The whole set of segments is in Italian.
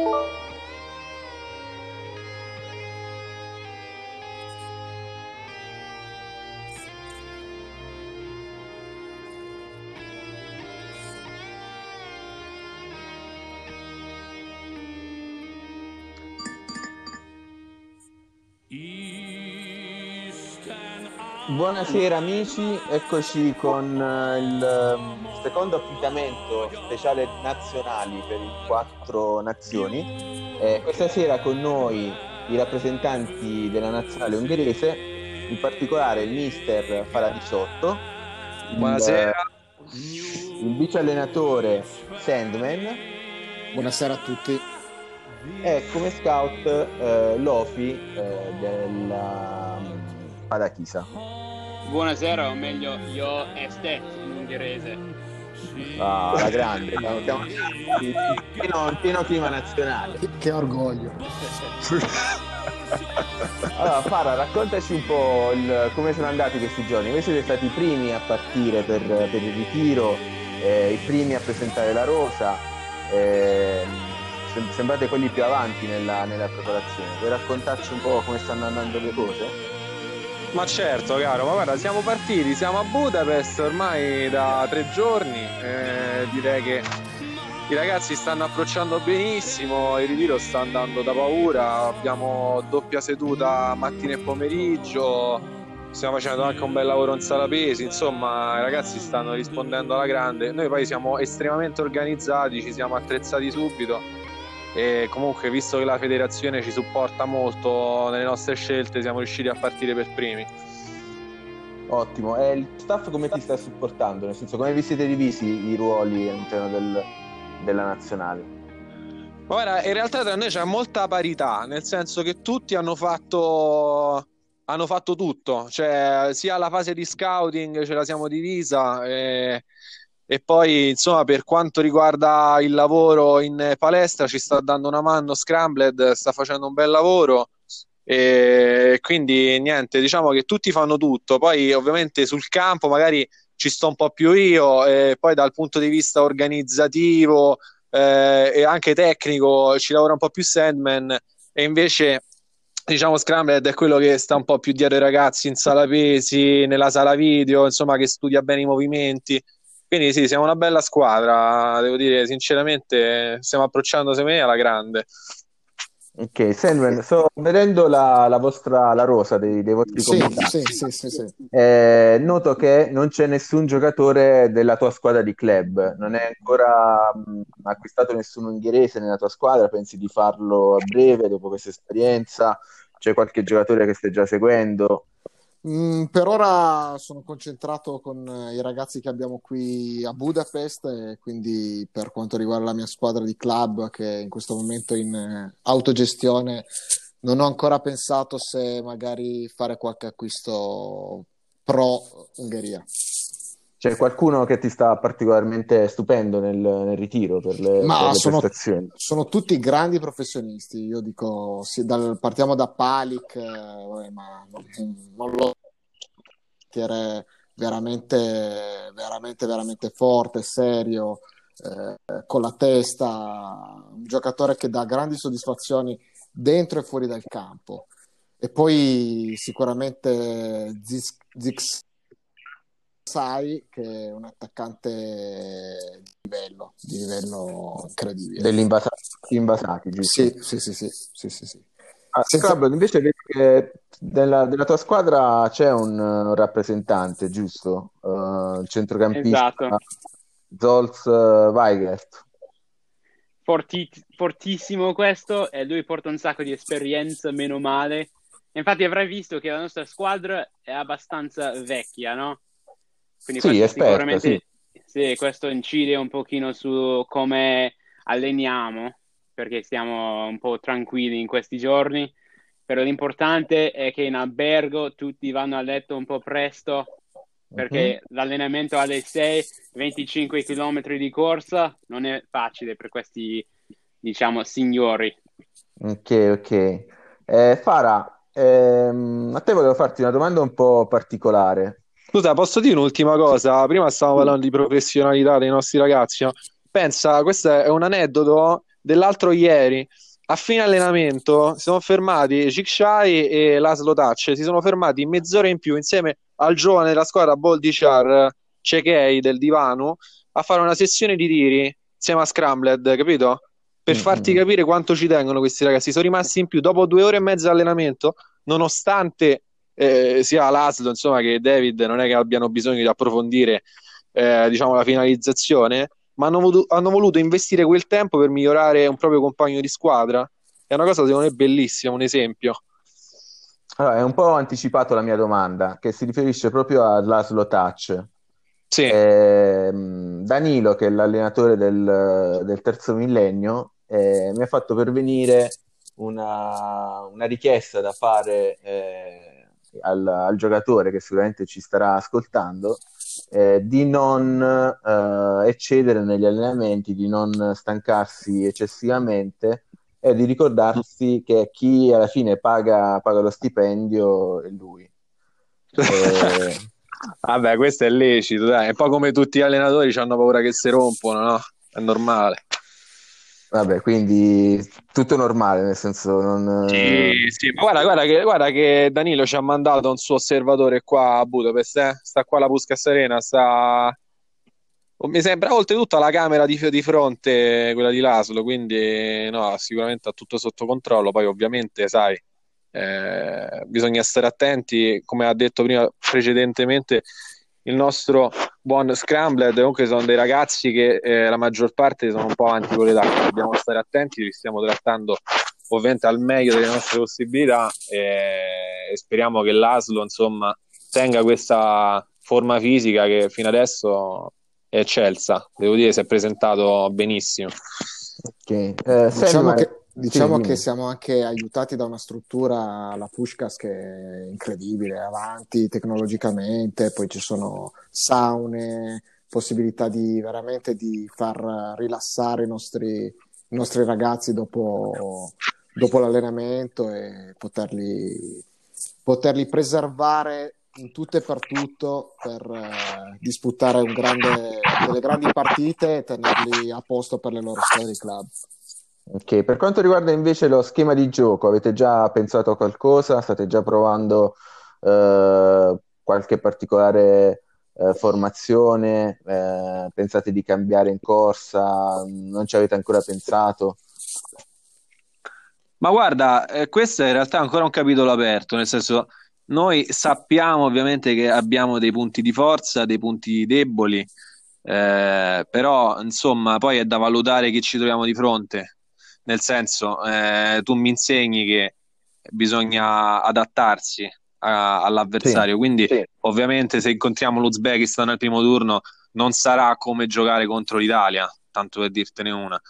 Música Buonasera amici, eccoci con eh, il ehm, secondo appuntamento speciale nazionali per i quattro nazioni. Eh, questa sera con noi i rappresentanti della nazionale ungherese, in particolare il mister Fara 18. Buonasera. Il, il vice allenatore Sandman. Buonasera a tutti. E come scout eh, Lofi eh, della Padachisa. Buonasera, o meglio, io estet in ungherese. Ah, la grande, siamo pieno, pieno clima nazionale. Che, che orgoglio. allora, Fara, raccontaci un po' il, come sono andati questi giorni. Voi siete stati i primi a partire per, per il ritiro, eh, i primi a presentare la rosa. Eh, sembrate quelli più avanti nella, nella preparazione. Vuoi raccontarci un po' come stanno andando le cose? Ma certo, caro, ma guarda, siamo partiti, siamo a Budapest ormai da tre giorni, eh, direi che i ragazzi stanno approcciando benissimo, il ritiro sta andando da paura, abbiamo doppia seduta mattina e pomeriggio, stiamo facendo anche un bel lavoro in sala pesi, insomma i ragazzi stanno rispondendo alla grande, noi poi siamo estremamente organizzati, ci siamo attrezzati subito e comunque visto che la federazione ci supporta molto nelle nostre scelte siamo riusciti a partire per primi. Ottimo. E il staff come ti sta supportando? Nel senso come vi siete divisi i ruoli all'interno del, della nazionale? Guarda, in realtà tra noi c'è molta parità, nel senso che tutti hanno fatto, hanno fatto tutto, cioè sia la fase di scouting ce la siamo divisa, e e poi insomma per quanto riguarda il lavoro in palestra ci sta dando una mano Scrambled, sta facendo un bel lavoro. E quindi niente, diciamo che tutti fanno tutto, poi ovviamente sul campo magari ci sto un po' più io e poi dal punto di vista organizzativo eh, e anche tecnico ci lavora un po' più Sandman. E invece diciamo Scrambled è quello che sta un po' più dietro ai ragazzi in sala pesi, nella sala video, insomma che studia bene i movimenti quindi sì, siamo una bella squadra, devo dire sinceramente, stiamo approcciando secondo me alla grande. Ok, Sandman, sto vedendo la, la, vostra la rosa dei, dei vostri sì, comitati. Sì, sì, sì, eh, noto che non c'è nessun giocatore della tua squadra di club, non è ancora mh, acquistato nessun ungherese nella tua squadra, pensi di farlo a breve dopo questa esperienza? C'è qualche giocatore che stai già seguendo? Mm, per ora sono concentrato con eh, i ragazzi che abbiamo qui a Budapest e quindi per quanto riguarda la mia squadra di club che in questo momento è in eh, autogestione non ho ancora pensato se magari fare qualche acquisto pro Ungheria. C'è qualcuno che ti sta particolarmente stupendo nel, nel ritiro per le, Ma per le sono, prestazioni? Sono tutti grandi professionisti. Io dico, sì, dal, partiamo da Palik, eh, ma non, non lo veramente, veramente, veramente forte, serio, eh, con la testa, un giocatore che dà grandi soddisfazioni dentro e fuori dal campo. E poi sicuramente Zix Sai, che è un attaccante di livello, di livello incredibile. Dell'Invasati, giusto? Sì, sì, sì, sì, sì, sì, sì. Ah, Senza... Scrabble, invece vedi che della, della, tua squadra c'è un, un rappresentante, giusto? Uh, il centrocampista esatto. Zolz uh, Weigert. Forti, fortissimo questo e lui porta un sacco di esperienza, meno male. Infatti avrai visto che la nostra squadra è abbastanza vecchia, no? Quindi sì, esperto, sicuramente sì. sì, questo incide un pochino su come alleniamo, perché stiamo un po' tranquilli in questi giorni. Però l'importante è che in albergo tutti vanno a letto un po' presto, perché uh-huh. l'allenamento alle 6, 25 km di corsa non è facile per questi, diciamo, signori. Ok, ok. Eh, Fara, ehm, a te volevo farti una domanda un po' particolare. Scusa, posso dire un'ultima cosa? Prima stavamo parlando di professionalità dei nostri ragazzi. No? Pensa, questo è un aneddoto dell'altro ieri, a fine allenamento, si sono fermati Cicciai e Laszlo Touch, si sono fermati mezz'ora in più insieme al giovane della squadra Boldichar Cechei del divano a fare una sessione di tiri insieme a Scrambled, capito? Per mm-hmm. farti capire quanto ci tengono questi ragazzi. Sono rimasti in più dopo due ore e mezza di allenamento, nonostante eh, sia Laszlo insomma, che David non è che abbiano bisogno di approfondire eh, diciamo, la finalizzazione, ma hanno voluto, hanno voluto investire quel tempo per migliorare un proprio compagno di squadra. È una cosa secondo me bellissima, un esempio. Allora, è un po' anticipato la mia domanda, che si riferisce proprio a Laszlo Touch. Sì. Eh, Danilo, che è l'allenatore del, del terzo millennio, eh, mi ha fatto pervenire una, una richiesta da fare eh, al, al, giocatore che sicuramente ci starà ascoltando eh, di non eh, eccedere negli allenamenti, di non stancarsi eccessivamente e di ricordarsi che chi alla fine paga, paga lo stipendio è lui. E... Vabbè, questo è lecito, dai. E poi come tutti gli allenatori hanno paura che si rompono, no? È normale. Vabbè, quindi tutto normale, nel senso non... Sì, sì, ma guarda, guarda, che, guarda che Danilo ci ha mandato un suo osservatore qua a Budapest, eh? sta qua la Puskas Arena, sta... Mi sembra oltretutto la camera di, di fronte, quella di Laslo, quindi no, sicuramente ha tutto sotto controllo, poi ovviamente, sai, eh, bisogna stare attenti, come ha detto prima precedentemente il nostro buon Scrambled, comunque sono dei ragazzi che eh, la maggior parte sono un po' avanti con l'età, dobbiamo stare attenti, li stiamo trattando ovviamente al meglio delle nostre possibilità e, e speriamo che l'Aslo insomma tenga questa forma fisica che fino adesso è eccelsa, devo dire si è presentato benissimo. Ok, eh, diciamo che Diciamo sì, che siamo anche aiutati da una struttura, la Pushkas, che è incredibile, avanti tecnologicamente, poi ci sono saune, possibilità di veramente di far rilassare i nostri, i nostri ragazzi dopo, dopo, l'allenamento e poterli, poterli preservare in tutto e per tutto per eh, disputare grande, delle grandi partite e tenerli a posto per le loro squadre di club. Ok, per quanto riguarda invece lo schema di gioco, avete già pensato a qualcosa? State già provando eh, qualche particolare eh, formazione? Eh, pensate di cambiare in corsa? Non ci avete ancora pensato? Ma guarda, eh, questo è in realtà ancora un capitolo aperto, nel senso noi sappiamo ovviamente che abbiamo dei punti di forza, dei punti deboli, eh, però insomma poi è da valutare chi ci troviamo di fronte nel senso eh, tu mi insegni che bisogna adattarsi a, all'avversario, sì, quindi sì. ovviamente se incontriamo l'Uzbekistan nel primo turno non sarà come giocare contro l'Italia, tanto per dirtene una.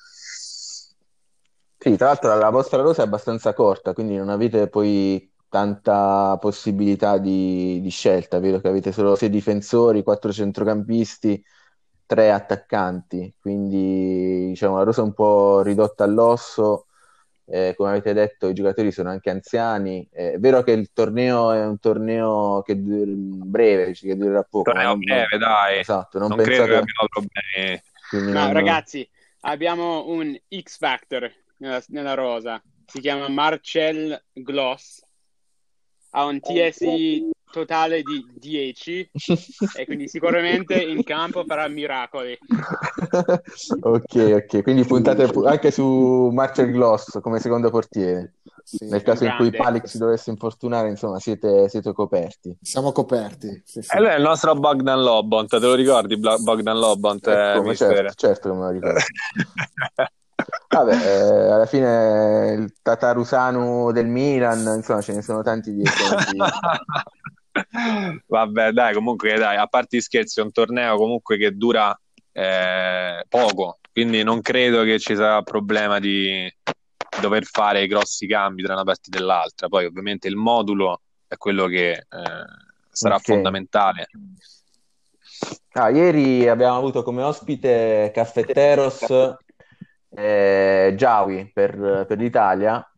Sì, tra l'altro la vostra rosa è abbastanza corta, quindi non avete poi tanta possibilità di, di scelta, vedo che avete solo sei difensori, quattro centrocampisti, tre attaccanti, quindi diciamo la rosa è un po' ridotta all'osso. Eh, come avete detto, i giocatori sono anche anziani. Eh, è vero che il torneo è un torneo che dura breve, che durerà poco. Torneo breve, dai. Esatto, non, non credo che abbiamo problemi. No, non... ragazzi, abbiamo un X Factor nella, nella rosa. Si chiama Marcel Gloss. Ha un TSI totale di 10 e quindi sicuramente in campo farà miracoli. ok, ok, quindi puntate anche su Marcel Gloss come secondo portiere. Sì, Nel caso grande. in cui Palik si dovesse infortunare, insomma, siete, siete coperti. Siamo coperti. Sì, sì. E lui è il nostro Bogdan Lobont, te lo ricordi Bogdan Lobont? Eh, come, certo, certo che me lo ricordo. Vabbè, eh, alla fine il Tatarusanu del Milan, insomma, ce ne sono tanti di esempi. Vabbè, dai, comunque, dai, a parte gli scherzi, è un torneo comunque che dura eh, poco, quindi non credo che ci sarà problema di dover fare grossi cambi tra una partita e l'altra. Poi, ovviamente, il modulo è quello che eh, sarà okay. fondamentale. Ah, ieri abbiamo avuto come ospite Caffetteros eh, Giawi per, per l'Italia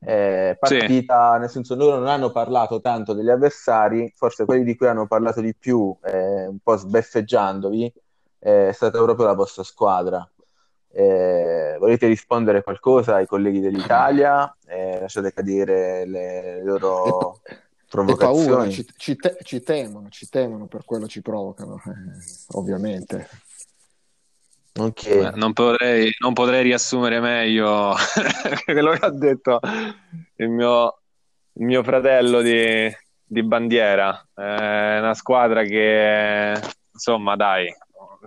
eh, partita, sì. nel senso loro non hanno parlato tanto degli avversari, forse quelli di cui hanno parlato di più, eh, un po' sbeffeggiandovi, è stata proprio la vostra squadra. Eh, volete rispondere qualcosa ai colleghi dell'Italia? Eh, lasciate cadere le loro provocazioni. Paura, ci, ci, te- ci, temono, ci temono, per quello ci provocano, eh, ovviamente. Okay. Non, potrei, non, potrei, riassumere meglio quello che ha detto il mio, il mio fratello di, di, bandiera. È una squadra che, insomma, dai,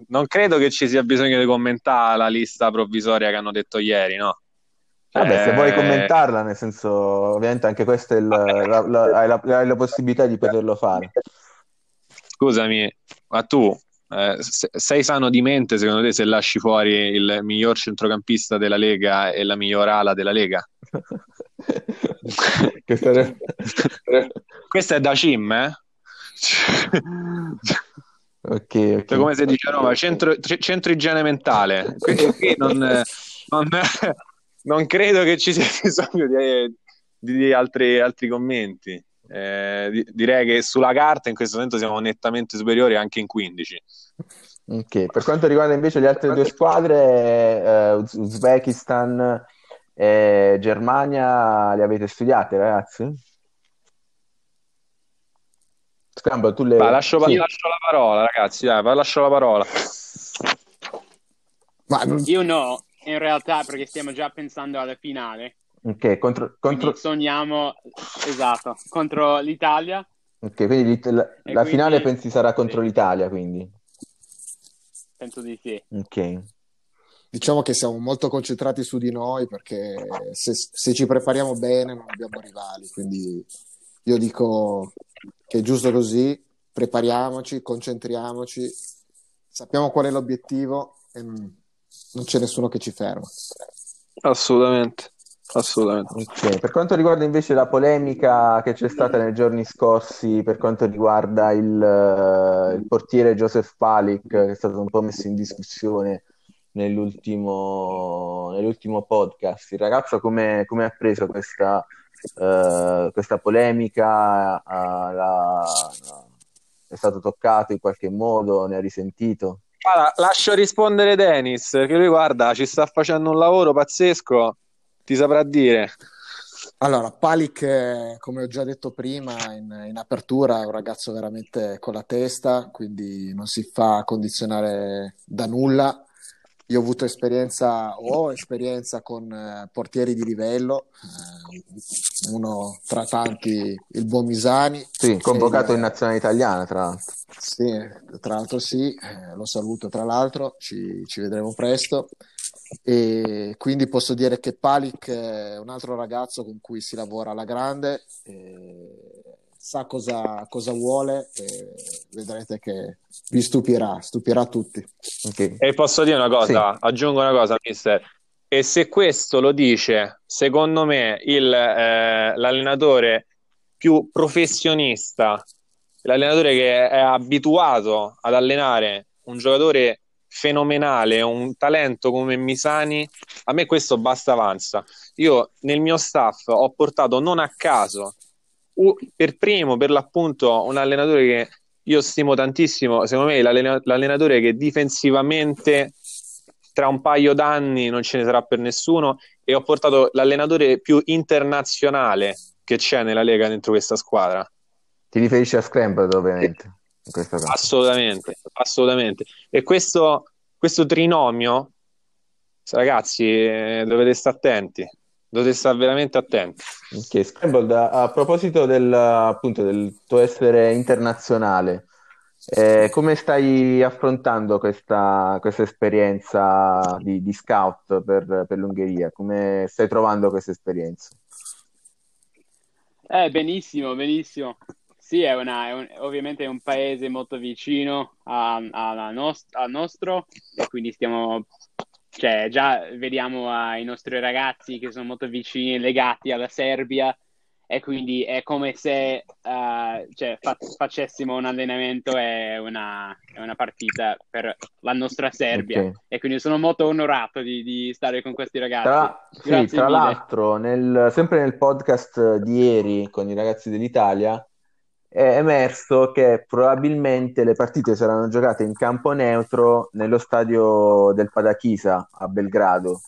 non credo che ci sia bisogno di commentare la lista provvisoria che hanno detto ieri, no? Vabbè, eh... se vuoi eh, commentarla, nel senso, ovviamente anche questa è il, la, la, hai, la, hai la possibilità di poterlo fare. Scusami, ma tu eh, sei sano di mente secondo te se lasci fuori il miglior centrocampista della Lega e la miglior ala della Lega? Questo è da Cim, eh? ok, okay. Cioè, come si dice a Roma, centro, centro igiene mentale. Non, non, non, credo che ci sia bisogno di, di altri, altri commenti. Eh, direi che sulla carta in questo momento siamo nettamente superiori anche in 15. Ok, per quanto riguarda invece le altre due squadre, eh, Uzbekistan e Germania, le avete studiate ragazzi? Scramble, tu le... Va, lascio, sì. lascio, la parola ragazzi, dai, lascio la parola. Ma. Io no, in realtà perché stiamo già pensando alla finale. Ok, contro, contro... sogniamo, esatto, contro l'Italia. Ok, quindi la, la finale pensi sarà contro sì. l'Italia, quindi? Penso di sì. Ok. Diciamo che siamo molto concentrati su di noi perché se, se ci prepariamo bene non abbiamo rivali, quindi io dico che è giusto così, prepariamoci, concentriamoci, sappiamo qual è l'obiettivo e non c'è nessuno che ci ferma. Assolutamente. Assolutamente. Okay. Per quanto riguarda invece la polemica che c'è stata nei giorni scorsi per quanto riguarda il, uh, il portiere Joseph Palik, che è stato un po' messo in discussione nell'ultimo, nell'ultimo podcast, il ragazzo come ha preso questa, uh, questa polemica? Uh, la, è stato toccato in qualche modo? Ne ha risentito? Allora, lascio rispondere Dennis, che lui guarda, ci sta facendo un lavoro pazzesco ti saprà dire. Allora, Palik, come ho già detto prima in, in, apertura, è un ragazzo veramente con la testa, quindi non si fa condizionare da nulla. Io ho avuto esperienza, ho esperienza con eh, portieri di livello, eh, uno tra tanti il buon Misani. Sì, convocato in nazionale italiana, tra l'altro. Sì, tra l'altro sì, eh, lo saluto tra l'altro, ci, ci vedremo presto e quindi posso dire che Palik è un altro ragazzo con cui si lavora alla grande, sa cosa, cosa vuole e vedrete che vi stupirà, stupirà tutti. Okay. E posso dire una cosa, sì. aggiungo una cosa, mister. E se questo lo dice, secondo me, il, eh, l'allenatore più professionista, l'allenatore che è abituato ad allenare un giocatore fenomenale, un talento come Misani, a me questo basta avanza. Io nel mio staff ho portato non a caso per primo, per l'appunto, un allenatore che io stimo tantissimo, secondo me l'allenatore che difensivamente tra un paio d'anni non ce ne sarà per nessuno e ho portato l'allenatore più internazionale che c'è nella Lega dentro questa squadra. Ti riferisci a Scrambled ovviamente? Assolutamente, assolutamente. E questo, questo trinomio, ragazzi, eh, dovete stare attenti, dovete stare veramente attenti. Ok, Scrambled, a, a proposito del, appunto, del tuo essere internazionale, eh, come stai affrontando questa, questa esperienza di, di scout per, per, l'Ungheria? Come stai trovando questa esperienza? Eh, benissimo, benissimo. Sì, è una, è un, ovviamente è un paese molto vicino a, a nost- al nostro e quindi stiamo, cioè già vediamo ai nostri ragazzi che sono molto vicini, legati alla Serbia e quindi è come se uh, cioè, fa- facessimo un allenamento e una, una, partita per la nostra Serbia okay. e quindi sono molto onorato di, di stare con questi ragazzi. Tra, sì, tra l'altro, nel, sempre nel podcast di ieri con i ragazzi dell'Italia è emerso che probabilmente le partite saranno giocate in campo neutro nello stadio del Padachisa a Belgrado.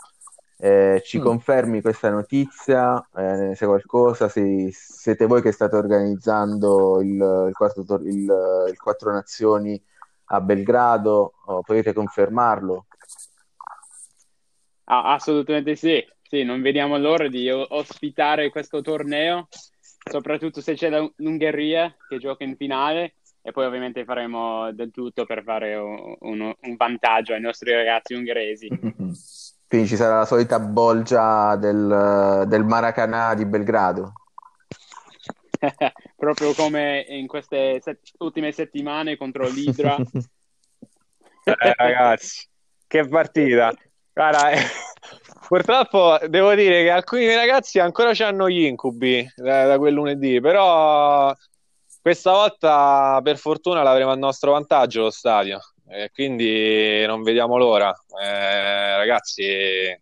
Eh, ci mm. confermi questa notizia? Eh, sai qualcosa? Se, siete voi che state organizzando il, il, quarto, il, il Quattro Nazioni a Belgrado? Oh, potete confermarlo? Ah, assolutamente sì. sì, non vediamo l'ora di ospitare questo torneo, soprattutto se c'è l'Ungheria che gioca in finale e poi ovviamente faremo del tutto per fare un, un, un vantaggio ai nostri ragazzi ungheresi. Quindi ci sarà la solita bolgia del, del Maracanã di Belgrado. Proprio come in queste set- ultime settimane contro l'Idra. eh, ragazzi, che partita! Guarda, purtroppo devo dire che alcuni ragazzi ancora hanno gli incubi da, da quel lunedì, però questa volta per fortuna l'avremo a nostro vantaggio lo stadio, e quindi non vediamo l'ora. Eh, ragazzi, è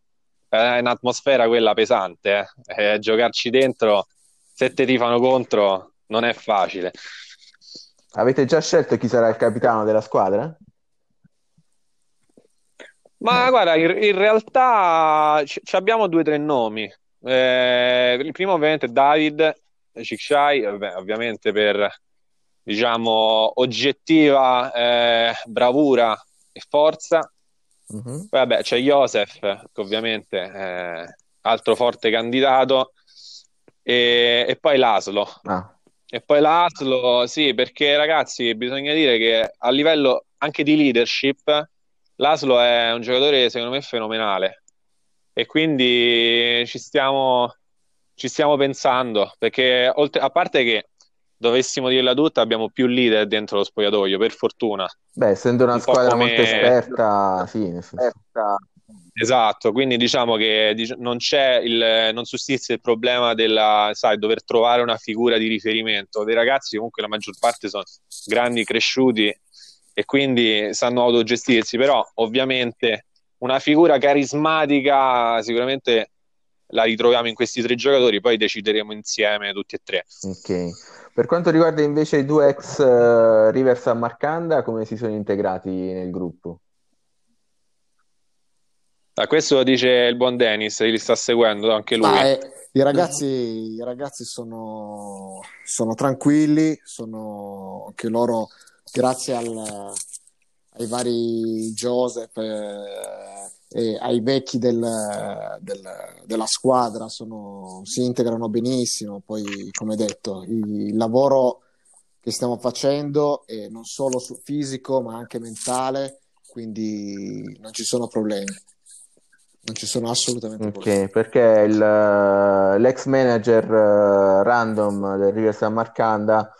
un'atmosfera quella pesante, eh. giocarci dentro, se te ti fanno contro, non è facile. Avete già scelto chi sarà il capitano della squadra? Ma guarda, in, in realtà c- abbiamo due o tre nomi. Eh, il primo ovviamente è David Cicciai, ovviamente per diciamo oggettiva eh, bravura e forza. Mm-hmm. Poi vabbè, c'è Josef, che ovviamente è altro forte candidato, e, e poi Laslo. Ah. E poi Laslo, sì, perché ragazzi, bisogna dire che a livello anche di leadership Laslo è un giocatore secondo me fenomenale. E quindi ci stiamo, ci stiamo pensando perché oltre, a parte che dovessimo dirla tutta abbiamo più leader dentro lo spogliatoio per fortuna. Beh essendo una un squadra come... molto esperta sì esperta. esatto quindi diciamo che non c'è il non sussiste il problema della sai dover trovare una figura di riferimento. Dei ragazzi comunque la maggior parte sono grandi cresciuti e quindi sanno autogestirsi, però ovviamente una figura carismatica sicuramente la ritroviamo in questi tre giocatori, poi decideremo insieme tutti e tre. Ok. Per quanto riguarda invece i due ex uh, Rivers a Marcanda, come si sono integrati nel gruppo? Ah, questo lo dice il buon Dennis, li sta seguendo anche lui. Ah, eh, i, ragazzi, I ragazzi sono, sono tranquilli, sono anche loro grazie al, ai vari Joseph eh, e ai vecchi del, del, della squadra sono, si integrano benissimo. Poi, come detto, il lavoro che stiamo facendo è non solo su fisico ma anche mentale, quindi non ci sono problemi. Non ci sono assolutamente okay, problemi. Perché il, l'ex manager uh, random del River San Marcanda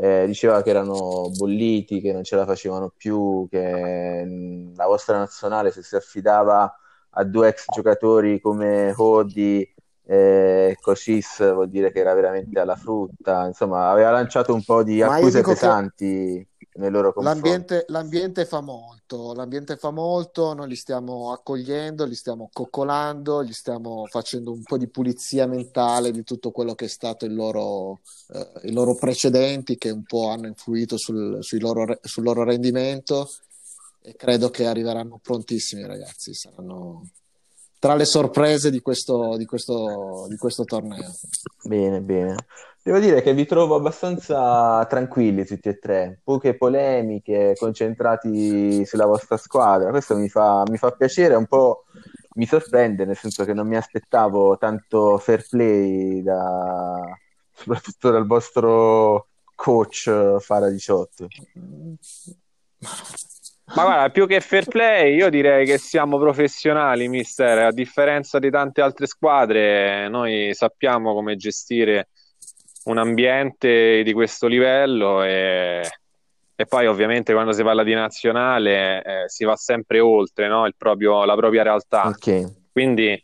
eh, diceva che erano bolliti, che non ce la facevano più, che mm, la vostra nazionale se si affidava a due ex giocatori come Hodi e Cocis vuol dire che era veramente alla frutta, insomma aveva lanciato un po' di accuse pesanti nei loro confronti. L'ambiente, l'ambiente, fa molto, l'ambiente fa molto, noi li stiamo accogliendo, li stiamo coccolando, gli stiamo facendo un po' di pulizia mentale di tutto quello che è stato il loro, eh, i loro precedenti che un po' hanno influito sul, loro, sul loro rendimento e credo che arriveranno prontissimi ragazzi, saranno tra le sorprese di questo, di questo, di questo torneo. Bene, bene. Devo dire che vi trovo abbastanza tranquilli tutti e tre, poche polemiche, concentrati sulla vostra squadra. Questo mi fa, mi fa piacere, un po' mi sorprende, nel senso che non mi aspettavo tanto fair play, da, soprattutto dal vostro coach Fara 18. Ma guarda, più che fair play, io direi che siamo professionali, mister. A differenza di tante altre squadre, noi sappiamo come gestire un ambiente di questo livello e, e poi ovviamente quando si parla di nazionale eh, si va sempre oltre no? proprio, la propria realtà. Okay. Quindi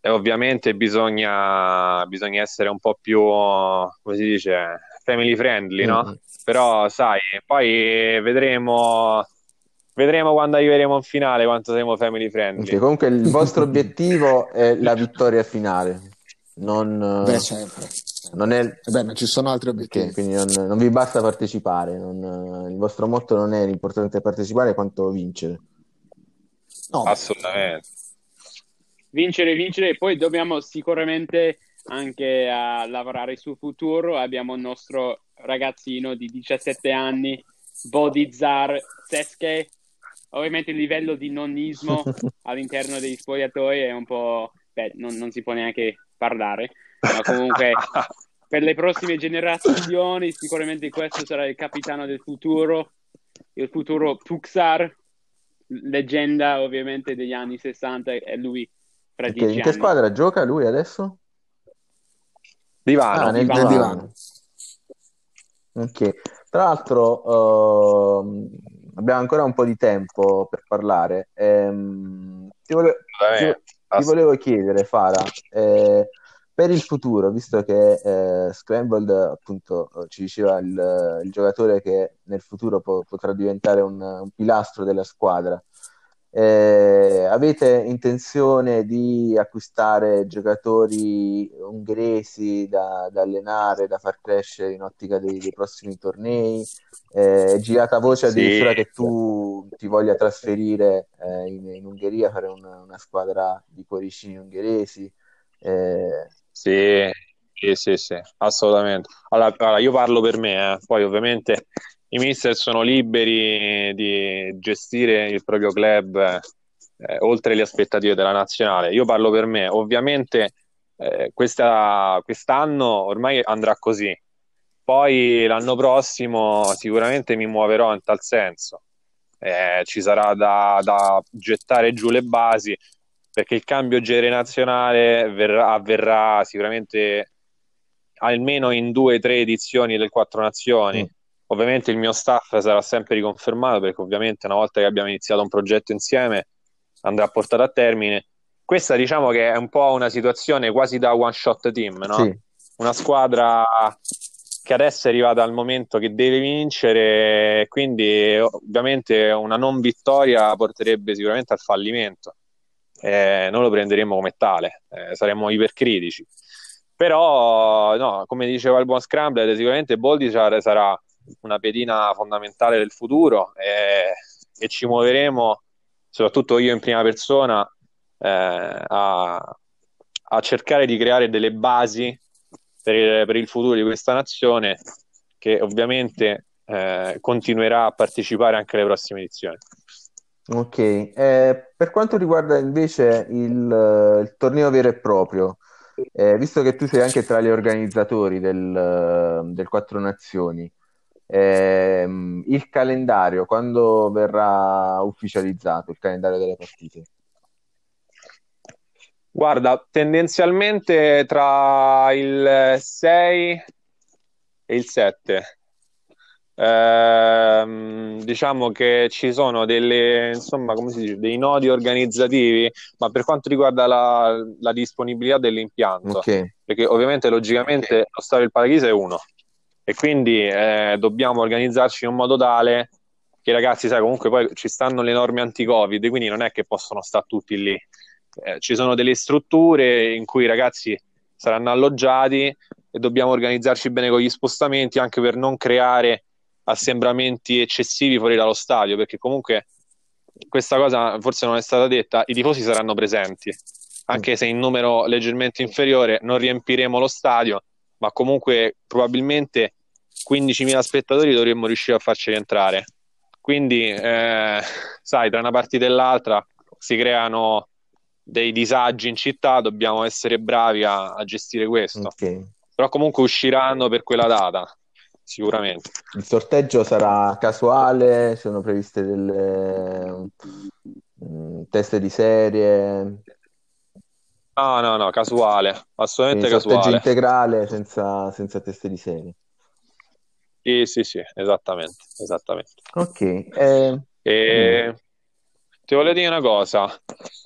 eh, ovviamente bisogna, bisogna, essere un po' più, come si dice, family friendly, mm-hmm. no? Però sai, poi vedremo vedremo quando arriveremo in finale quanto saremo family friendly. Okay, comunque il vostro obiettivo è la vittoria finale. Non, Beh, sempre. Non è... Eh beh, ci sono altri obiettivi. Okay, quindi non, non, vi basta partecipare. Non, il vostro motto non è l'importante partecipare quanto vincere. No, assolutamente. vincere, vincere e poi dobbiamo sicuramente anche a lavorare sul futuro. Abbiamo il nostro ragazzino di 17 anni, Bodizar Seske. Ovviamente il livello di nonnismo all'interno degli spogliatoi è un po'... Beh, non, non si può neanche parlare, ma comunque per le prossime generazioni sicuramente questo sarà il capitano del futuro, il futuro Puxar, leggenda ovviamente degli anni 60 e lui fra okay, In che squadra gioca lui adesso? Divano. Ah, nel divano. divano. Ok. Tra l'altro uh, abbiamo ancora un po' di tempo per parlare. Ehm, ti, vole- ti, ti, volevo chiedere, Fara, eh, per il futuro, visto che eh, Scrambled appunto ci diceva il, il, giocatore che nel futuro po- potrà diventare un, un pilastro della squadra, eh, avete intenzione di acquistare giocatori ungheresi da, da, allenare, da far crescere in ottica dei, dei prossimi tornei? Eh, è girata voce addirittura sì. che tu ti voglia trasferire eh, in, in, Ungheria, fare una, una, squadra di cuoricini ungheresi? Eh, sì, sì, sì, sì, assolutamente. Allora, io parlo per me, eh. poi ovviamente i mister sono liberi di gestire il proprio club eh, oltre le aspettative della nazionale. Io parlo per me, ovviamente eh, questa, quest'anno ormai andrà così, poi l'anno prossimo sicuramente mi muoverò in tal senso. Eh, ci sarà da, da, gettare giù le basi perché il cambio generazionale verrà, avverrà sicuramente almeno in due o tre edizioni del Quattro Nazioni. Mm Ovviamente il mio staff sarà sempre riconfermato perché ovviamente una volta che abbiamo iniziato un progetto insieme andrà portato a termine. Questa diciamo che è un po' una situazione quasi da one shot team, no? Sì. Una squadra che adesso è arrivata al momento che deve vincere, quindi ovviamente una non vittoria porterebbe sicuramente al fallimento. Eh, noi lo prenderemo come tale, eh, saremmo ipercritici. Però, no, come diceva il buon Scrambler, sicuramente Boldichar sarà una pedina fondamentale del futuro e, e ci muoveremo, soprattutto io in prima persona, eh, a, a, cercare di creare delle basi per il, per il, futuro di questa nazione che ovviamente eh, continuerà a partecipare anche alle prossime edizioni. Ok, eh, per quanto riguarda invece il, il torneo vero e proprio, eh, visto che tu sei anche tra gli organizzatori del, del Quattro Nazioni, ehm, il calendario, quando verrà ufficializzato il calendario delle partite? Guarda, tendenzialmente tra il 6 e il 7. Eh, diciamo che ci sono delle, insomma, come si dice, dei nodi organizzativi, ma per quanto riguarda la, la disponibilità dell'impianto, okay. perché ovviamente logicamente okay. lo stadio del Paradiso è uno, e quindi eh, dobbiamo organizzarci in un modo tale che i ragazzi, sai, comunque poi ci stanno le norme anti-Covid, quindi non è che possono stare tutti lì. Eh, ci sono delle strutture in cui i ragazzi saranno alloggiati e dobbiamo organizzarci bene con gli spostamenti anche per non creare assembramenti eccessivi fuori dallo stadio, perché comunque questa cosa forse non è stata detta, i tifosi saranno presenti, anche se in numero leggermente inferiore non riempiremo lo stadio, ma comunque probabilmente 15.000 spettatori dovremmo riuscire a farci rientrare. Quindi, eh, sai, tra una partita e l'altra si creano dei disagi in città, dobbiamo essere bravi a, a gestire questo. Okay. Però comunque usciranno per quella data, sicuramente. Il sorteggio sarà casuale, sono previste delle um, teste di serie. No, no, no, casuale, assolutamente Quindi casuale. Sorteggio integrale senza, senza teste di serie. Sì, sì, sì, esattamente, esattamente. Ok. Eh... E... Ti voglio dire una cosa,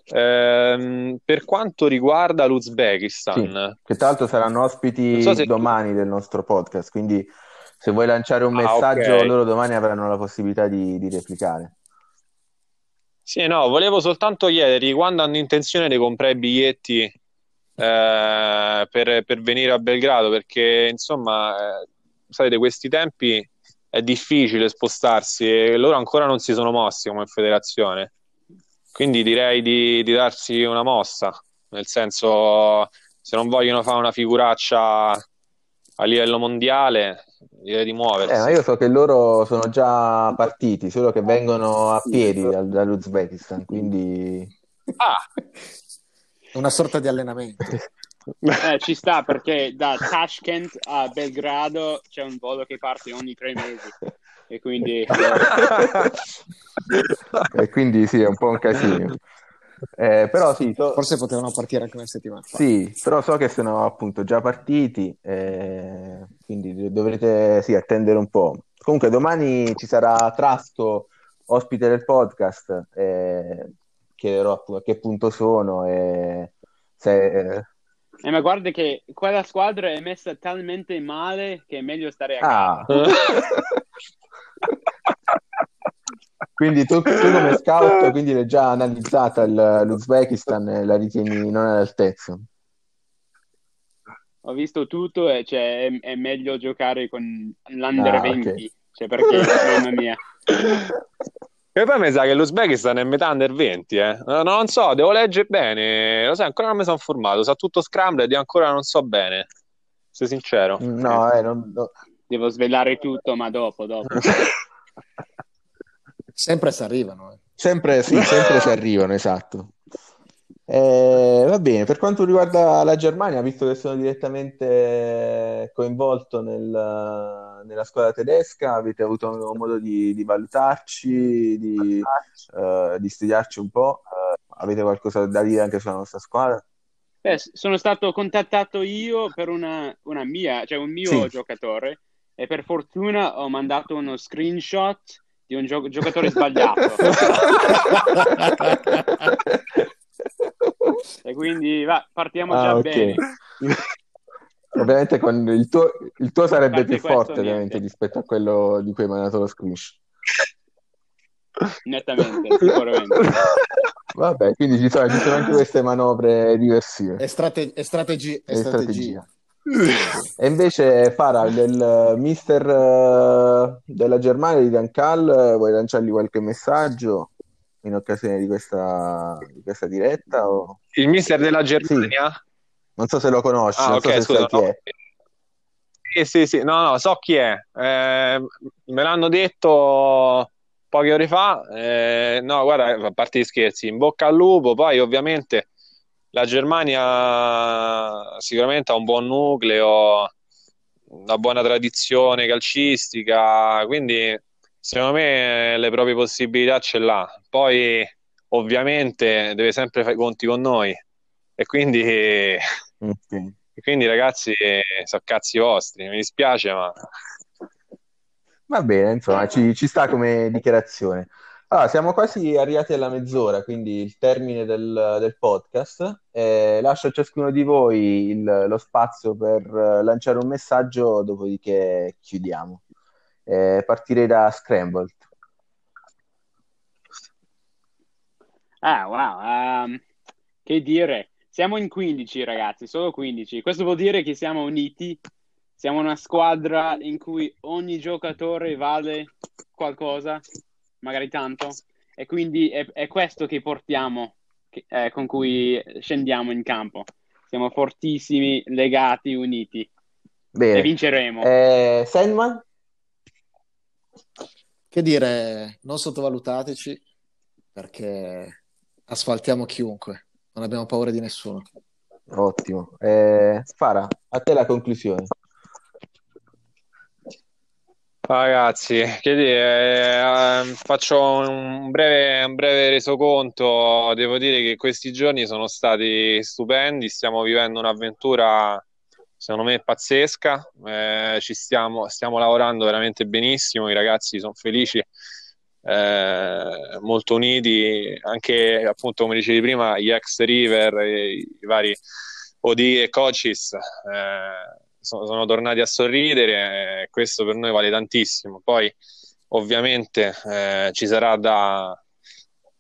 ehm, per quanto riguarda l'Uzbekistan, sì, che tra l'altro saranno ospiti so se... domani del nostro podcast, quindi se vuoi lanciare un ah, messaggio, okay. loro domani avranno la possibilità di, di replicare. Sì, no, volevo soltanto chiederti quando hanno intenzione di comprare i biglietti eh, per, per, venire a Belgrado, perché insomma, eh, sapete, questi tempi è difficile spostarsi e loro ancora non si sono mossi come federazione. Quindi direi di, di darsi una mossa. nel senso se non vogliono fare una figuraccia a livello mondiale, direi di muoversi. Eh, ma io so che loro sono già partiti, solo che vengono a piedi dal- dall'Uzbekistan, quindi Ah, Una sorta di allenamento. Eh, ci sta perché da Tashkent a Belgrado c'è un volo che parte ogni tre mesi e quindi e quindi sì, è un po' un casino. Eh, però sì, so- Forse potevano partire anche una settimana fa. sì, però so che sono appunto già partiti, eh, quindi dovrete sì, attendere un po'. Comunque domani ci sarà Trasco, ospite del podcast, eh, chiederò a che punto sono e se... eh, Eh, ma guarda che quella squadra è messa talmente male che è meglio stare a casa. Ah. Quindi tu, tu come scout, quindi l'hai già analizzata il- l'Uzbekistan e la ritieni non all'altezza. Ho visto tutto e cioè, è, è meglio giocare con l'Under Ah, ok. 20, cioè perché, mamma mia. E poi mi sa che l'Uzbekistan è metà under 20, eh. No, non so, devo leggere bene. Lo sai, ancora non mi sono informato. Sa tutto scrambled e ancora non so bene. Sei sincero. No, eh, non- no. Devo svelare tutto, ma dopo, dopo. Sempre si arrivano. eh. Sempre, sì, sempre ci arrivano, esatto. Eh, va bene, per quanto riguarda la Germania, visto che sono direttamente coinvolto nel- nella squadra tedesca, avete avuto modo di, di valutarci, di, eh, di studiarci un po'? Avete qualcosa da dire anche sulla nostra squadra? Beh, sono stato contattato io per una, una mia, cioè un mio Sì. giocatore e per fortuna ho mandato uno screenshot di un gio- giocatore sbagliato e quindi va, partiamo già Ah, ok. bene. Ovviamente con il tuo, il tuo sarebbe più forte, ovviamente, niente. rispetto a quello di cui hai mandato lo screenshot. Nettamente, sicuramente. Vabbè, quindi ci sono, ci sono anche queste manovre diversive. È, strate- è strategi- è E strategia. E invece, Fara, del mister eh, della Germania di Dancal, eh, vuoi lanciargli qualche messaggio in occasione di questa, di questa diretta? o- Il mister della Germania? Non so se lo conosci, Ah, non so scusa. no. è. Sì, sì, sì, no, no, so chi è. Eh, me l'hanno detto poche ore fa. Eh, no, guarda, a parte gli scherzi, in bocca al lupo. Poi, ovviamente, la Germania sicuramente ha un buon nucleo, una buona tradizione calcistica, quindi secondo me le proprie possibilità ce l'ha. Poi, ovviamente, deve sempre fare i conti con noi. E quindi Ok. e quindi ragazzi, sono cazzi vostri, mi dispiace, ma Va bene, insomma, ci, ci sta come dichiarazione. Allora, siamo quasi arrivati alla mezz'ora, quindi il termine del, del podcast. Eh, lascio a ciascuno di voi il- lo spazio per eh, lanciare un messaggio, dopodiché chiudiamo. Eh, partirei da Scrambled. Ah, wow. ehm, che dire? Siamo in 15, ragazzi, solo 15. Questo vuol dire che siamo uniti. Siamo una squadra in cui ogni giocatore vale qualcosa, magari tanto. E quindi è, è questo che portiamo, che- eh, con cui scendiamo in campo. Siamo fortissimi, legati, uniti. E Bene. vinceremo. Eh, Sandman? Che dire, non sottovalutateci perché asfaltiamo chiunque, non abbiamo paura di nessuno. Ottimo. Eh, Fara, a te la conclusione. Ragazzi, che dire, eh, faccio un breve, un breve resoconto. Devo dire che questi giorni sono stati stupendi, stiamo vivendo un'avventura, secondo me, pazzesca. Eh, ci stiamo, stiamo lavorando veramente benissimo, i ragazzi sono felici. eh, molto uniti, anche appunto come dicevi prima, gli ex River, e i vari OD e coaches eh, sono, sono tornati a sorridere e questo per noi vale tantissimo. Poi ovviamente eh, ci sarà da,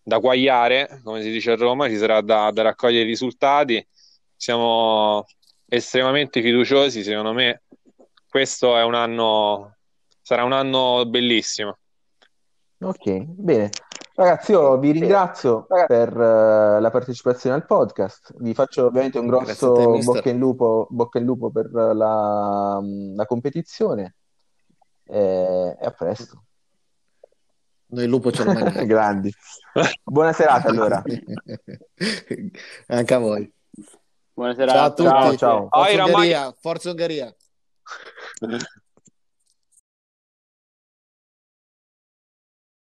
da guagliare, come si dice a Roma, ci sarà da, da raccogliere i risultati. Siamo estremamente fiduciosi, secondo me questo è un anno, sarà un anno bellissimo. Ok, bene. Ragazzi, io vi ringrazio per uh, la partecipazione al podcast. Vi faccio ovviamente un grosso te, bocca, in lupo, bocca in lupo per la, la competizione e, e, a presto. Noi il lupo ce lo mangiamo. Grandi. Buona serata allora. Anche a voi. Buona serata. Ciao a tutti. Ciao, ciao. Forza Ungheria. Forza Ungheria.